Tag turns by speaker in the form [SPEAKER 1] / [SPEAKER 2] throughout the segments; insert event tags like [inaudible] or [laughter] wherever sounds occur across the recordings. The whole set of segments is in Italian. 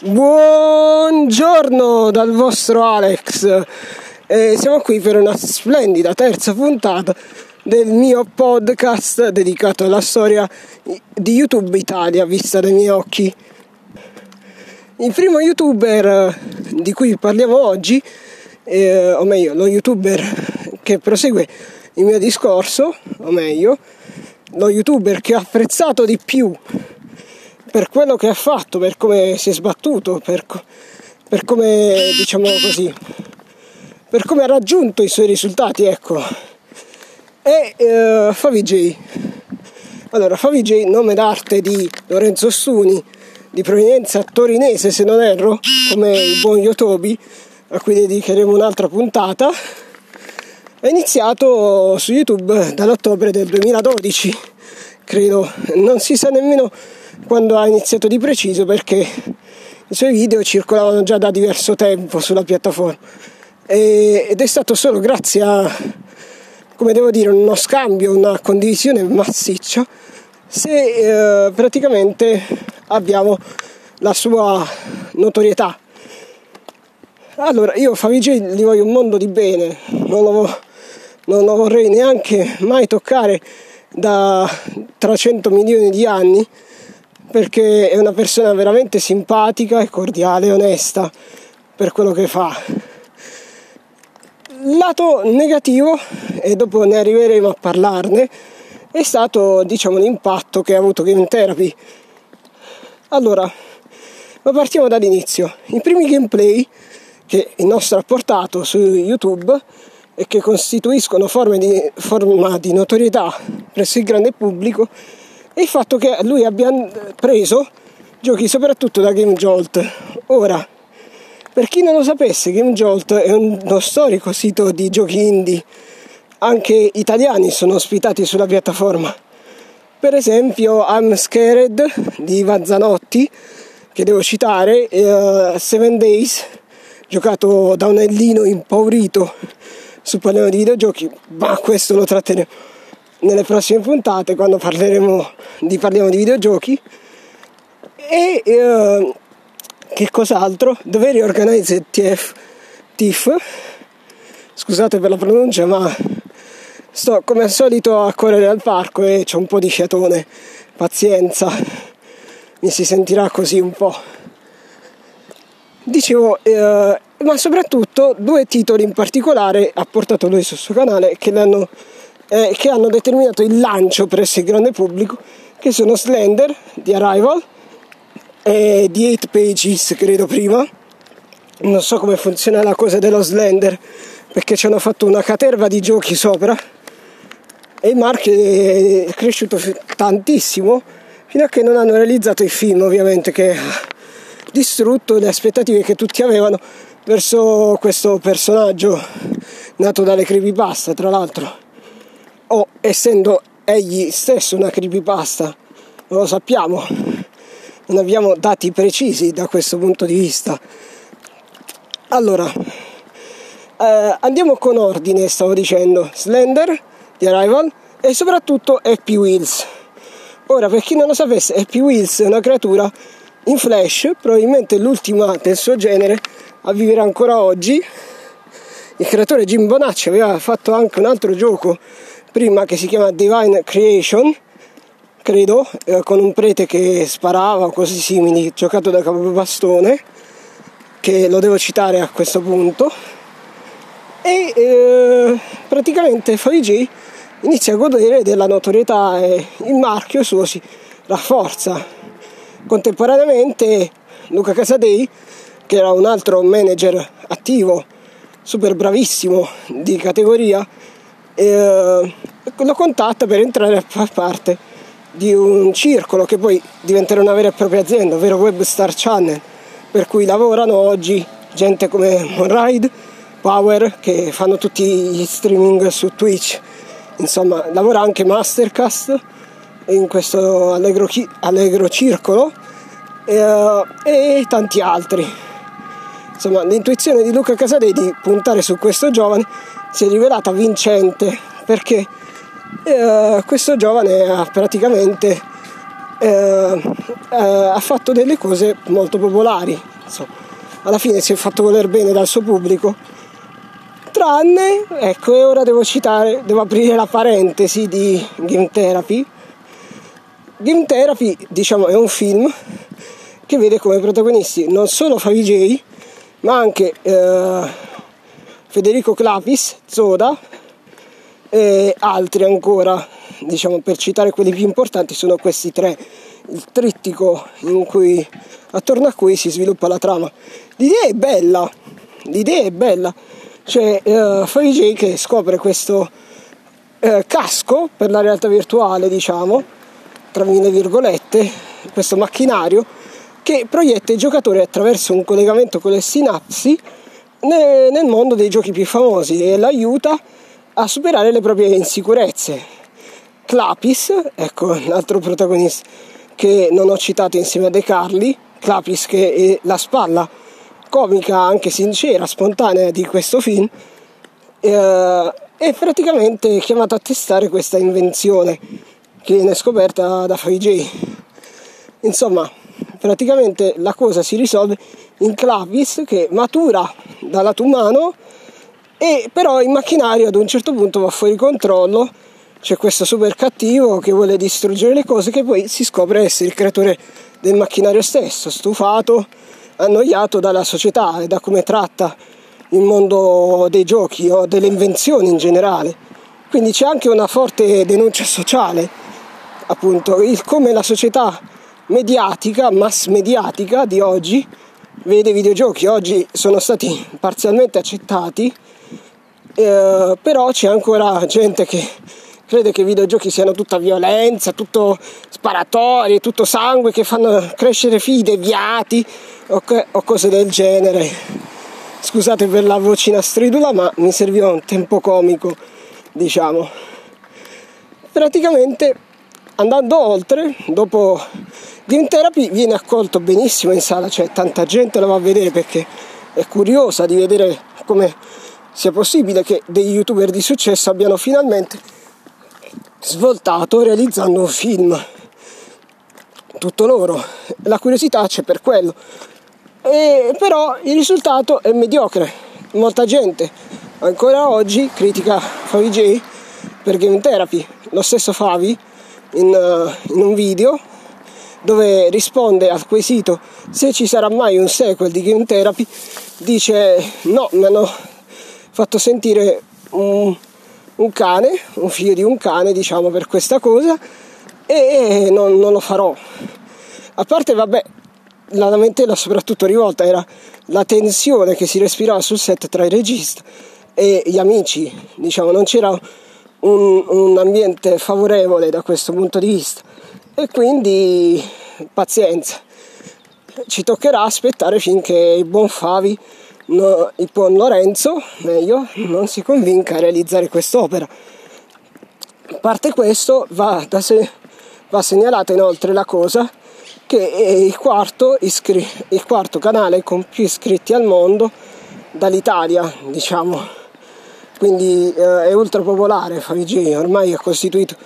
[SPEAKER 1] Buongiorno dal vostro Alex. Eh, siamo qui per una splendida terza puntata del mio podcast dedicato alla storia di YouTube Italia vista dai miei occhi. Il primo youtuber di cui parliamo oggi, eh, o meglio, lo youtuber che prosegue il mio discorso, o meglio, lo youtuber che ho apprezzato di più per quello che ha fatto, per come si è sbattuto, per, per come, diciamo così, per come ha raggiunto i suoi risultati, ecco. E uh, Favi J. Allora, Favi J, nome d'arte di Lorenzo Stuni, di provenienza torinese se non erro, come il buon Yotobi, a cui dedicheremo un'altra puntata, è iniziato su YouTube dall'ottobre del 2012, credo, non si sa nemmeno quando ha iniziato di preciso perché i suoi video circolavano già da diverso tempo sulla piattaforma ed è stato solo grazie a, come devo dire, uno scambio, una condivisione massiccia se eh, praticamente abbiamo la sua notorietà. Allora, io Favij gli voglio un mondo di bene, non lo, non lo vorrei neanche mai toccare da 300 milioni di anni perché è una persona veramente simpatica e cordiale e onesta per quello che fa. Lato negativo, e dopo ne arriveremo a parlarne, è stato diciamo l'impatto che ha avuto Game Therapy. Allora, ma partiamo dall'inizio. I primi gameplay che il nostro ha portato su YouTube e che costituiscono forme di, forma di notorietà presso il grande pubblico è il fatto che lui abbia preso giochi soprattutto da Game Jolt. Ora, per chi non lo sapesse, Game Jolt è uno storico sito di giochi indie, anche italiani sono ospitati sulla piattaforma. Per esempio, I'm Scared di Vazzanotti, che devo citare, uh, Seven Days, giocato da un Ellino impaurito su parliamo di videogiochi, ma questo lo tratteremo nelle prossime puntate quando parleremo di, parliamo di videogiochi. E uh, che cos'altro? The Reorganized TF TIF scusate per la pronuncia ma sto come al solito a correre al parco e c'è un po' di fiatone pazienza mi si sentirà così un po' dicevo eh, ma soprattutto due titoli in particolare ha portato lui sul suo canale che l'hanno eh, che hanno determinato il lancio presso il grande pubblico, che sono Slender di Arrival e di 8 Pages, credo prima. Non so come funziona la cosa dello Slender, perché ci hanno fatto una caterva di giochi sopra e il marchio è cresciuto tantissimo fino a che non hanno realizzato il film, ovviamente, che ha distrutto le aspettative che tutti avevano verso questo personaggio nato dalle creepypasta, tra l'altro o essendo egli stesso una creepypasta, non lo sappiamo, non abbiamo dati precisi da questo punto di vista. Allora, eh, andiamo con ordine, stavo dicendo, Slender di Arrival e soprattutto Happy Wheels. Ora, per chi non lo sapesse, Happy Wheels è una creatura in Flash, probabilmente l'ultima del suo genere a vivere ancora oggi. Il creatore Jim Bonacci aveva fatto anche un altro gioco prima che si chiama Divine Creation, credo, eh, con un prete che sparava o cose simili, giocato da capobastone, che lo devo citare a questo punto. E eh, praticamente FiG inizia a godere della notorietà e il marchio suo si rafforza. Contemporaneamente Luca Casadei, che era un altro manager attivo, super bravissimo di categoria, eh, lo contatta per entrare a far parte di un circolo che poi diventerà una vera e propria azienda, ovvero Webstar Channel, per cui lavorano oggi gente come Monride, Power, che fanno tutti gli streaming su Twitch, insomma lavora anche Mastercast in questo allegro, allegro circolo eh, e tanti altri. Insomma, l'intuizione di Luca Casadei di puntare su questo giovane si è rivelata vincente perché eh, questo giovane ha praticamente eh, eh, ha fatto delle cose molto popolari. Insomma, alla fine si è fatto voler bene dal suo pubblico. Tranne, ecco, e ora devo citare, devo aprire la parentesi di Game Therapy. Game Therapy, diciamo, è un film che vede come protagonisti non solo Favij, ma anche eh, Federico Clapis, Zoda e altri ancora, diciamo per citare quelli più importanti, sono questi tre, il trittico cui, attorno a cui si sviluppa la trama. L'idea è bella, l'idea è bella, c'è uh, J che scopre questo uh, casco per la realtà virtuale, diciamo, tra mille virgolette, questo macchinario che proietta i giocatori attraverso un collegamento con le sinapsi nel mondo dei giochi più famosi e l'aiuta a superare le proprie insicurezze. Clapis, ecco l'altro protagonista che non ho citato insieme a De Carli, Clapis che è la spalla comica, anche sincera, spontanea di questo film, eh, è praticamente chiamato a testare questa invenzione che viene scoperta da 5J. Insomma, praticamente la cosa si risolve in Clavis che matura dal lato umano e però il macchinario ad un certo punto va fuori controllo. C'è questo super cattivo che vuole distruggere le cose che poi si scopre essere il creatore del macchinario stesso stufato annoiato dalla società e da come tratta il mondo dei giochi o delle invenzioni in generale. Quindi c'è anche una forte denuncia sociale appunto il come la società mediatica mass mediatica di oggi vede i videogiochi oggi sono stati parzialmente accettati eh, però c'è ancora gente che crede che i videogiochi siano tutta violenza, tutto sparatori, tutto sangue che fanno crescere figli deviati o, che, o cose del genere. Scusate per la vocina stridula, ma mi serviva un tempo comico, diciamo. Praticamente andando oltre, dopo Game Therapy viene accolto benissimo in sala, cioè tanta gente lo va a vedere perché è curiosa di vedere come sia possibile che degli youtuber di successo abbiano finalmente svoltato realizzando un film. Tutto loro. La curiosità c'è per quello. E, però il risultato è mediocre. Molta gente ancora oggi critica Favi J per Game Therapy. Lo stesso Favi in, uh, in un video dove risponde al quesito se ci sarà mai un sequel di Game Therapy dice no, mi hanno fatto sentire un, un cane, un figlio di un cane, diciamo, per questa cosa e non, non lo farò. A parte, vabbè, la lamentela soprattutto rivolta era la tensione che si respirava sul set tra il regista e gli amici, diciamo, non c'era un, un ambiente favorevole da questo punto di vista e quindi pazienza, ci toccherà aspettare finché il buon Favi no, il buon Lorenzo, meglio, non si convinca a realizzare quest'opera. A parte questo, va, se, va segnalata inoltre la cosa che è il quarto, iscri- il quarto canale con più iscritti al mondo dall'Italia, diciamo. Quindi eh, è ultra popolare Favij, ormai ha costituito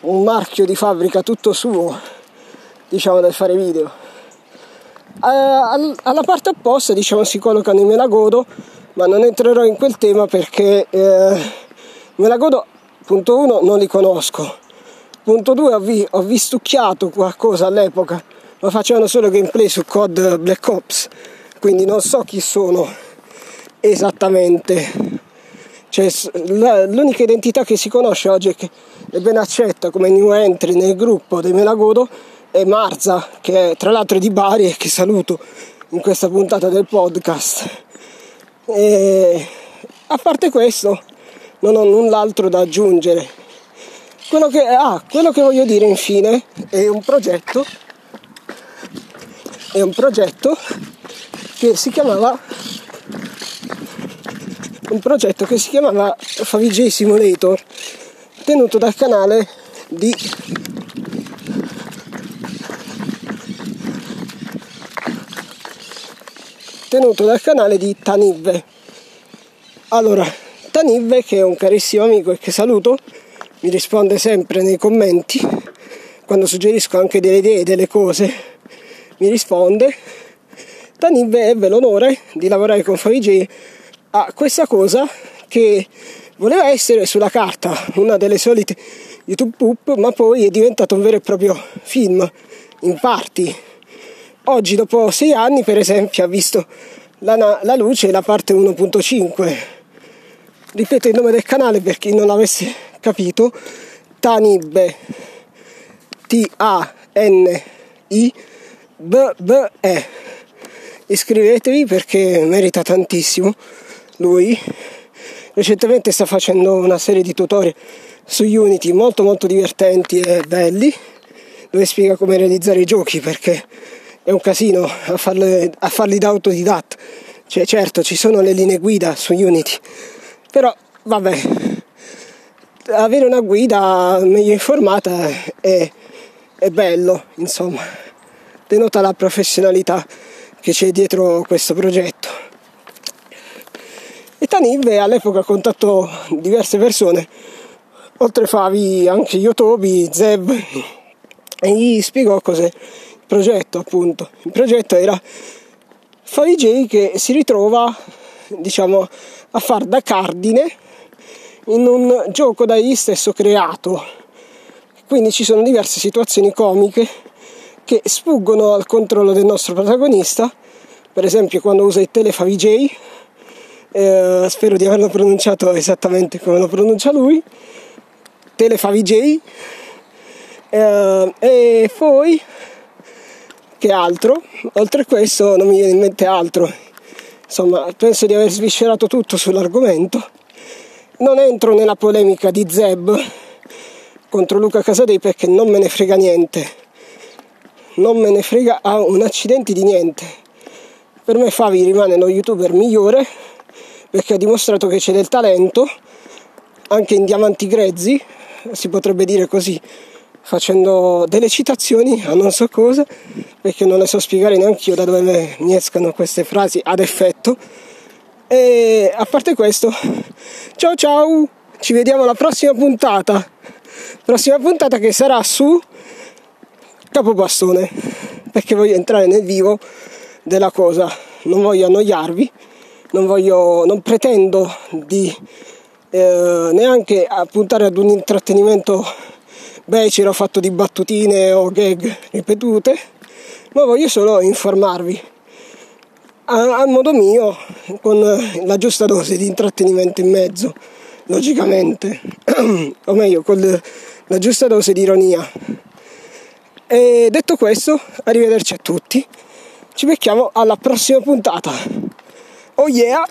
[SPEAKER 1] un marchio di fabbrica tutto suo, diciamo, del fare video. Alla parte opposta diciamo si collocano i Melagodo ma non entrerò in quel tema perché eh, Melagodo punto 1 non li conosco. Punto 2 ho, vi, ho vistucchiato qualcosa all'epoca ma facevano solo gameplay su COD Black Ops quindi non so chi sono esattamente cioè, l'unica identità che si conosce oggi è che è ben accetta come new entry nel gruppo dei Melagodo e Marza, che tra l'altro è di Bari e che saluto in questa puntata del podcast. E a parte questo, non ho null'altro da aggiungere. Quello che, ah, quello che voglio dire infine è un progetto, è un progetto che si chiamava un progetto che si chiamava Favij Simulator tenuto dal canale di tenuto dal canale di Tanivve. Allora, Tanivve, che è un carissimo amico e che saluto, mi risponde sempre nei commenti, quando suggerisco anche delle idee, delle cose, mi risponde. Tanib ebbe l'onore di lavorare con Favij a questa cosa che voleva essere sulla carta una delle solite YouTube Poop, ma poi è diventato un vero e proprio film in parti. Oggi, dopo sei anni, per esempio, ha visto la, la luce la parte 1.5. Ripeto il nome del canale per chi non l'avesse capito: Tanibbe T-A-N-I B-B-E. Iscrivetevi perché merita tantissimo lui recentemente sta facendo una serie di tutorial su Unity molto molto divertenti e belli dove spiega come realizzare i giochi perché è un casino a, farle, a farli da autodidatta. Cioè certo ci sono le linee guida su Unity però vabbè avere una guida meglio informata è, è bello insomma. Denota la professionalità che c'è dietro questo progetto Tanibbe all'epoca contattò diverse persone, oltre Favi anche Yotobi, Zeb, e gli spiegò cos'è il progetto appunto. Il progetto era Favi J che si ritrova diciamo a far da cardine in un gioco da egli stesso creato. Quindi ci sono diverse situazioni comiche che sfuggono al controllo del nostro protagonista, per esempio quando usa il telefavi J eh, spero di averlo pronunciato esattamente come lo pronuncia lui, Telefavi J, eh, e poi che altro? Oltre a questo non mi viene in mente altro, insomma penso di aver sviscerato tutto sull'argomento, non entro nella polemica di Zeb contro Luca Casadei perché non me ne frega niente, non me ne frega a un accidente di niente. Per me Favi rimane lo youtuber migliore perché ha dimostrato che c'è del talento anche in diamanti grezzi, si potrebbe dire così, facendo delle citazioni a non so cosa, perché non le so spiegare neanche io da dove mi escano queste frasi ad effetto. E a parte questo, ciao ciao, ci vediamo alla prossima puntata. Prossima puntata che sarà su Capobastone, perché voglio entrare nel vivo della cosa, non voglio annoiarvi non, voglio, non pretendo di eh, neanche puntare ad un intrattenimento becero fatto di battutine o gag ripetute, ma voglio solo informarvi a, a modo mio con la giusta dose di intrattenimento in mezzo, logicamente, [clears throat] o meglio con la giusta dose di ironia. E detto questo, arrivederci a tutti. Ci becchiamo alla prossima puntata. Oh yeah.